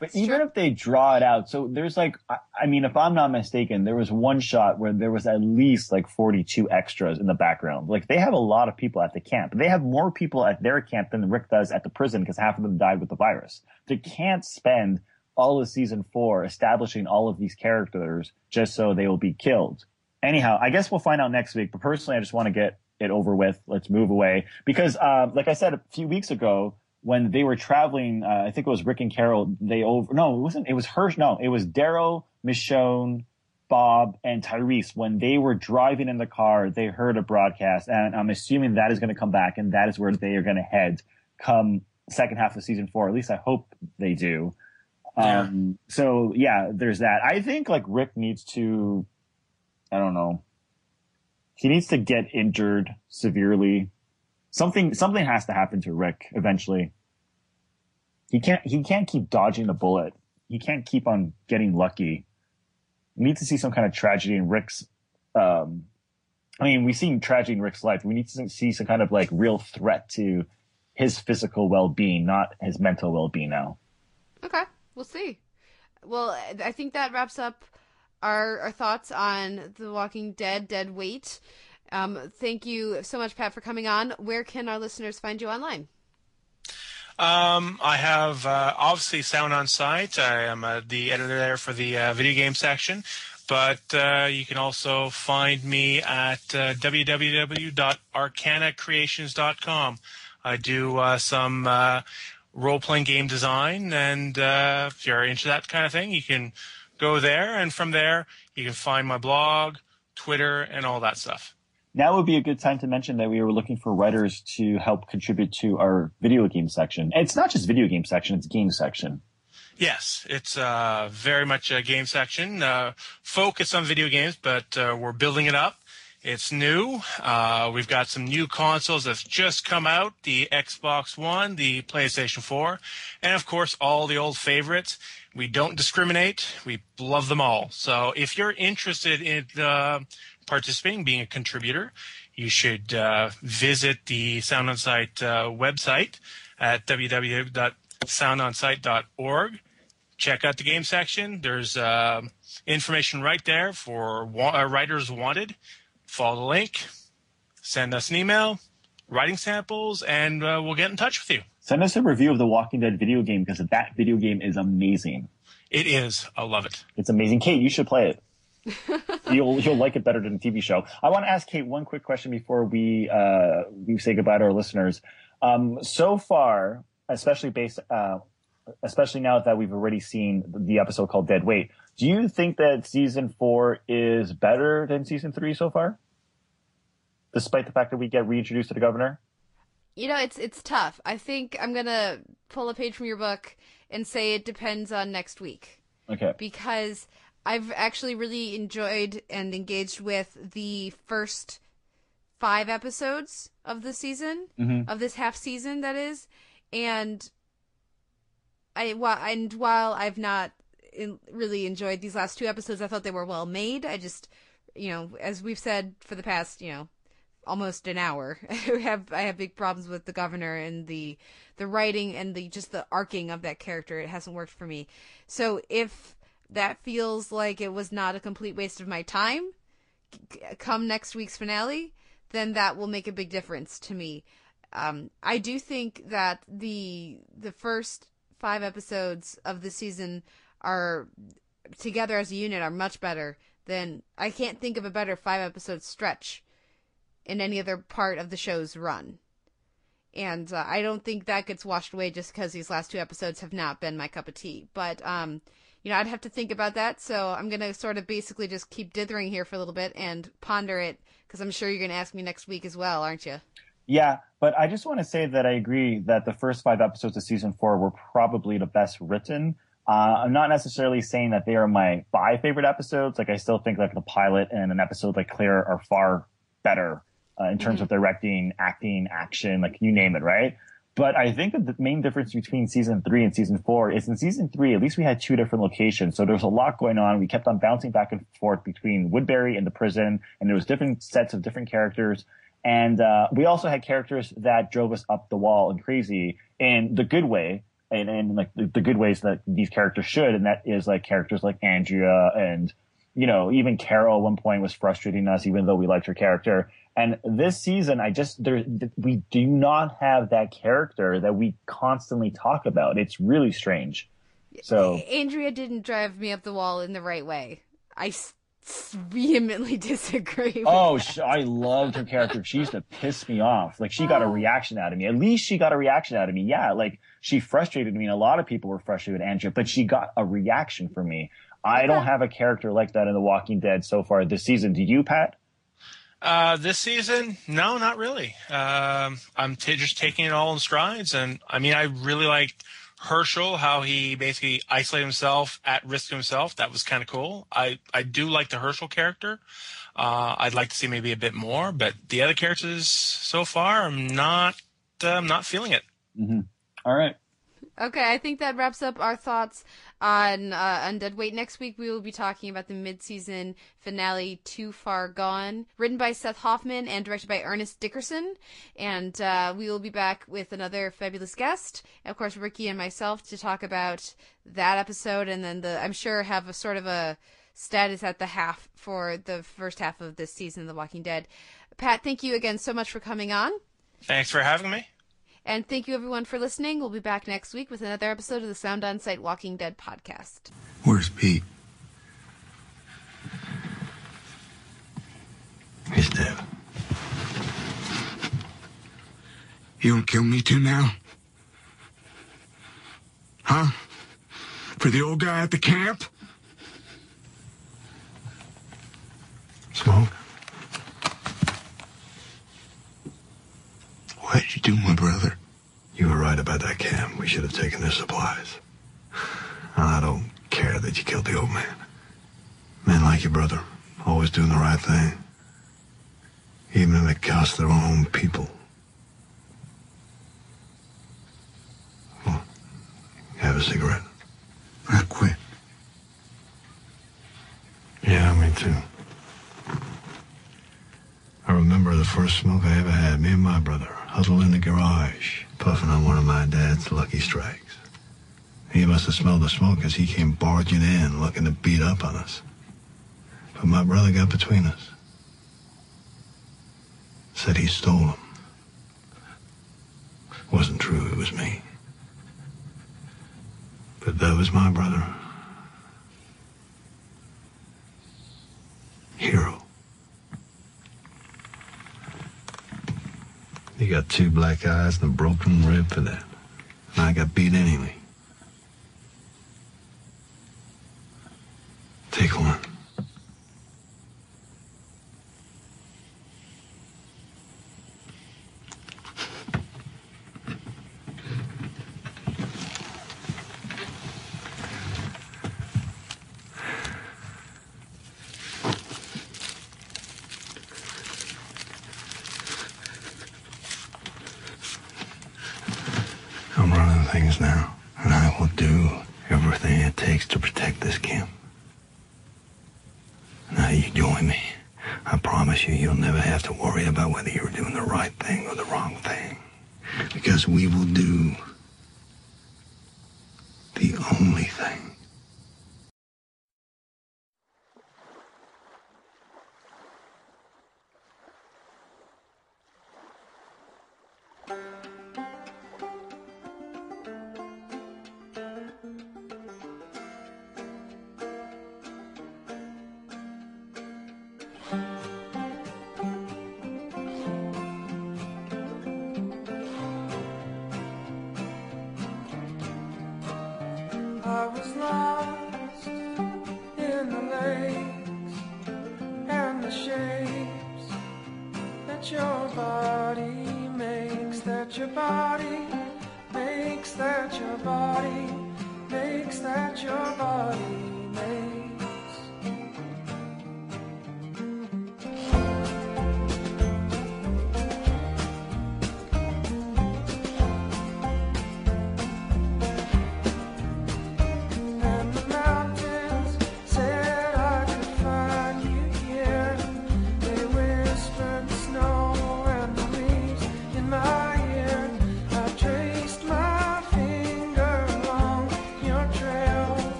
But even if they draw it out, so there's like, I, I mean, if I'm not mistaken, there was one shot where there was at least like 42 extras in the background. Like they have a lot of people at the camp. They have more people at their camp than Rick does at the prison because half of them died with the virus. They can't spend all of season four establishing all of these characters just so they will be killed. Anyhow, I guess we'll find out next week. But personally, I just want to get it over with. Let's move away because, uh, like I said a few weeks ago, when they were traveling, uh, I think it was Rick and Carol. They over no, it wasn't. It was Hirsch. No, it was Daryl, Michonne, Bob, and Tyrese. When they were driving in the car, they heard a broadcast, and I'm assuming that is going to come back, and that is where they are going to head come second half of season four. At least I hope they do. Yeah. Um, so yeah, there's that. I think like Rick needs to, I don't know, he needs to get injured severely something something has to happen to Rick eventually. He can't he can't keep dodging the bullet. He can't keep on getting lucky. We need to see some kind of tragedy in Rick's. Um, I mean, we've seen tragedy in Rick's life. We need to see some kind of like real threat to his physical well being, not his mental well being. Now. Okay, we'll see. Well, I think that wraps up our, our thoughts on The Walking Dead, Dead Weight. Um, thank you so much, Pat, for coming on. Where can our listeners find you online? Um, I have uh, obviously Sound on Sight. I am uh, the editor there for the uh, video game section, but uh, you can also find me at uh, www.arcanacreations.com. I do uh, some role playing game design, and if you're into that kind of thing, you can go there, and from there, you can find my blog, Twitter, and all that stuff now would be a good time to mention that we were looking for writers to help contribute to our video game section. And it's not just video game section; it's game section. Yes, it's uh, very much a game section. Uh, focus on video games, but uh, we're building it up. It's new. Uh, we've got some new consoles that's just come out: the Xbox One, the PlayStation 4, and of course all the old favorites. We don't discriminate. We love them all. So if you're interested in uh, participating, being a contributor, you should uh, visit the Sound On Sight uh, website at www.soundonsight.org. Check out the game section. There's uh, information right there for wa- uh, writers wanted. Follow the link, send us an email, writing samples, and uh, we'll get in touch with you. Send us a review of the Walking Dead video game because that video game is amazing. It is. I love it. It's amazing. Kate, you should play it. you'll you'll like it better than the TV show. I want to ask Kate one quick question before we uh, we say goodbye to our listeners. Um, so far, especially based, uh, especially now that we've already seen the episode called Dead Weight, do you think that season four is better than season three so far? Despite the fact that we get reintroduced to the governor. You know, it's it's tough. I think I'm gonna pull a page from your book and say it depends on next week. Okay. Because I've actually really enjoyed and engaged with the first five episodes of the season mm-hmm. of this half season that is, and I while and while I've not in, really enjoyed these last two episodes, I thought they were well made. I just, you know, as we've said for the past, you know, almost an hour, I have I have big problems with the governor and the the writing and the just the arcing of that character. It hasn't worked for me. So if that feels like it was not a complete waste of my time come next week's finale, then that will make a big difference to me. Um, I do think that the the first five episodes of the season are together as a unit are much better than I can't think of a better five episode stretch in any other part of the show's run. And uh, I don't think that gets washed away just because these last two episodes have not been my cup of tea. But um, you know, I'd have to think about that. So I'm going to sort of basically just keep dithering here for a little bit and ponder it because I'm sure you're going to ask me next week as well, aren't you? Yeah, but I just want to say that I agree that the first five episodes of season four were probably the best written. Uh, I'm not necessarily saying that they are my five favorite episodes. Like I still think like the pilot and an episode like Clear are far better. uh, in terms mm-hmm. of directing, acting, action, like you name it, right? But I think that the main difference between season three and season four is in season three, at least we had two different locations. So there was a lot going on. We kept on bouncing back and forth between Woodbury and the prison, and there was different sets of different characters. And uh, we also had characters that drove us up the wall and crazy in the good way, and, and like the, the good ways that these characters should. And that is like characters like Andrea and you know, even Carol at one point was frustrating us, even though we liked her character. And this season, I just there we do not have that character that we constantly talk about. It's really strange. So Andrea didn't drive me up the wall in the right way. I vehemently disagree. oh, I loved her character. She used to piss me off. Like she got a oh. reaction out of me. At least she got a reaction out of me. Yeah, like she frustrated me. And a lot of people were frustrated with Andrea, but she got a reaction from me. I don't have a character like that in The Walking Dead so far this season. Do you, Pat? Uh, this season, no, not really. Um, I'm t- just taking it all in strides, and I mean, I really liked Hershel, how he basically isolated himself at risk himself. That was kind of cool. I I do like the Hershel character. Uh, I'd like to see maybe a bit more, but the other characters so far, I'm not. Uh, I'm not feeling it. Mm-hmm. All right. Okay, I think that wraps up our thoughts on uh, on Dead Weight. Next week we will be talking about the mid-season finale, Too Far Gone, written by Seth Hoffman and directed by Ernest Dickerson. And uh, we will be back with another fabulous guest, of course, Ricky and myself, to talk about that episode, and then the I'm sure have a sort of a status at the half for the first half of this season, of The Walking Dead. Pat, thank you again so much for coming on. Thanks for having me. And thank you everyone for listening. We'll be back next week with another episode of the Sound On Sight Walking Dead podcast. Where's Pete? He's dead. You gonna kill me too now? Huh? For the old guy at the camp? Smoke? What did you do, my brother? You were right about that camp. We should have taken their supplies. I don't care that you killed the old man. Men like your brother, always doing the right thing. Even if it costs their own people. Well, have a cigarette. I quit. Yeah, me too. I remember the first smoke I ever had, me and my brother huddled in the garage, puffing on one of my dad's lucky strikes. He must have smelled the smoke as he came barging in, looking to beat up on us. But my brother got between us. Said he stole them. Wasn't true, it was me. But that was my brother. You got two black eyes and a broken rib for that. And I got beat anyway. Take one.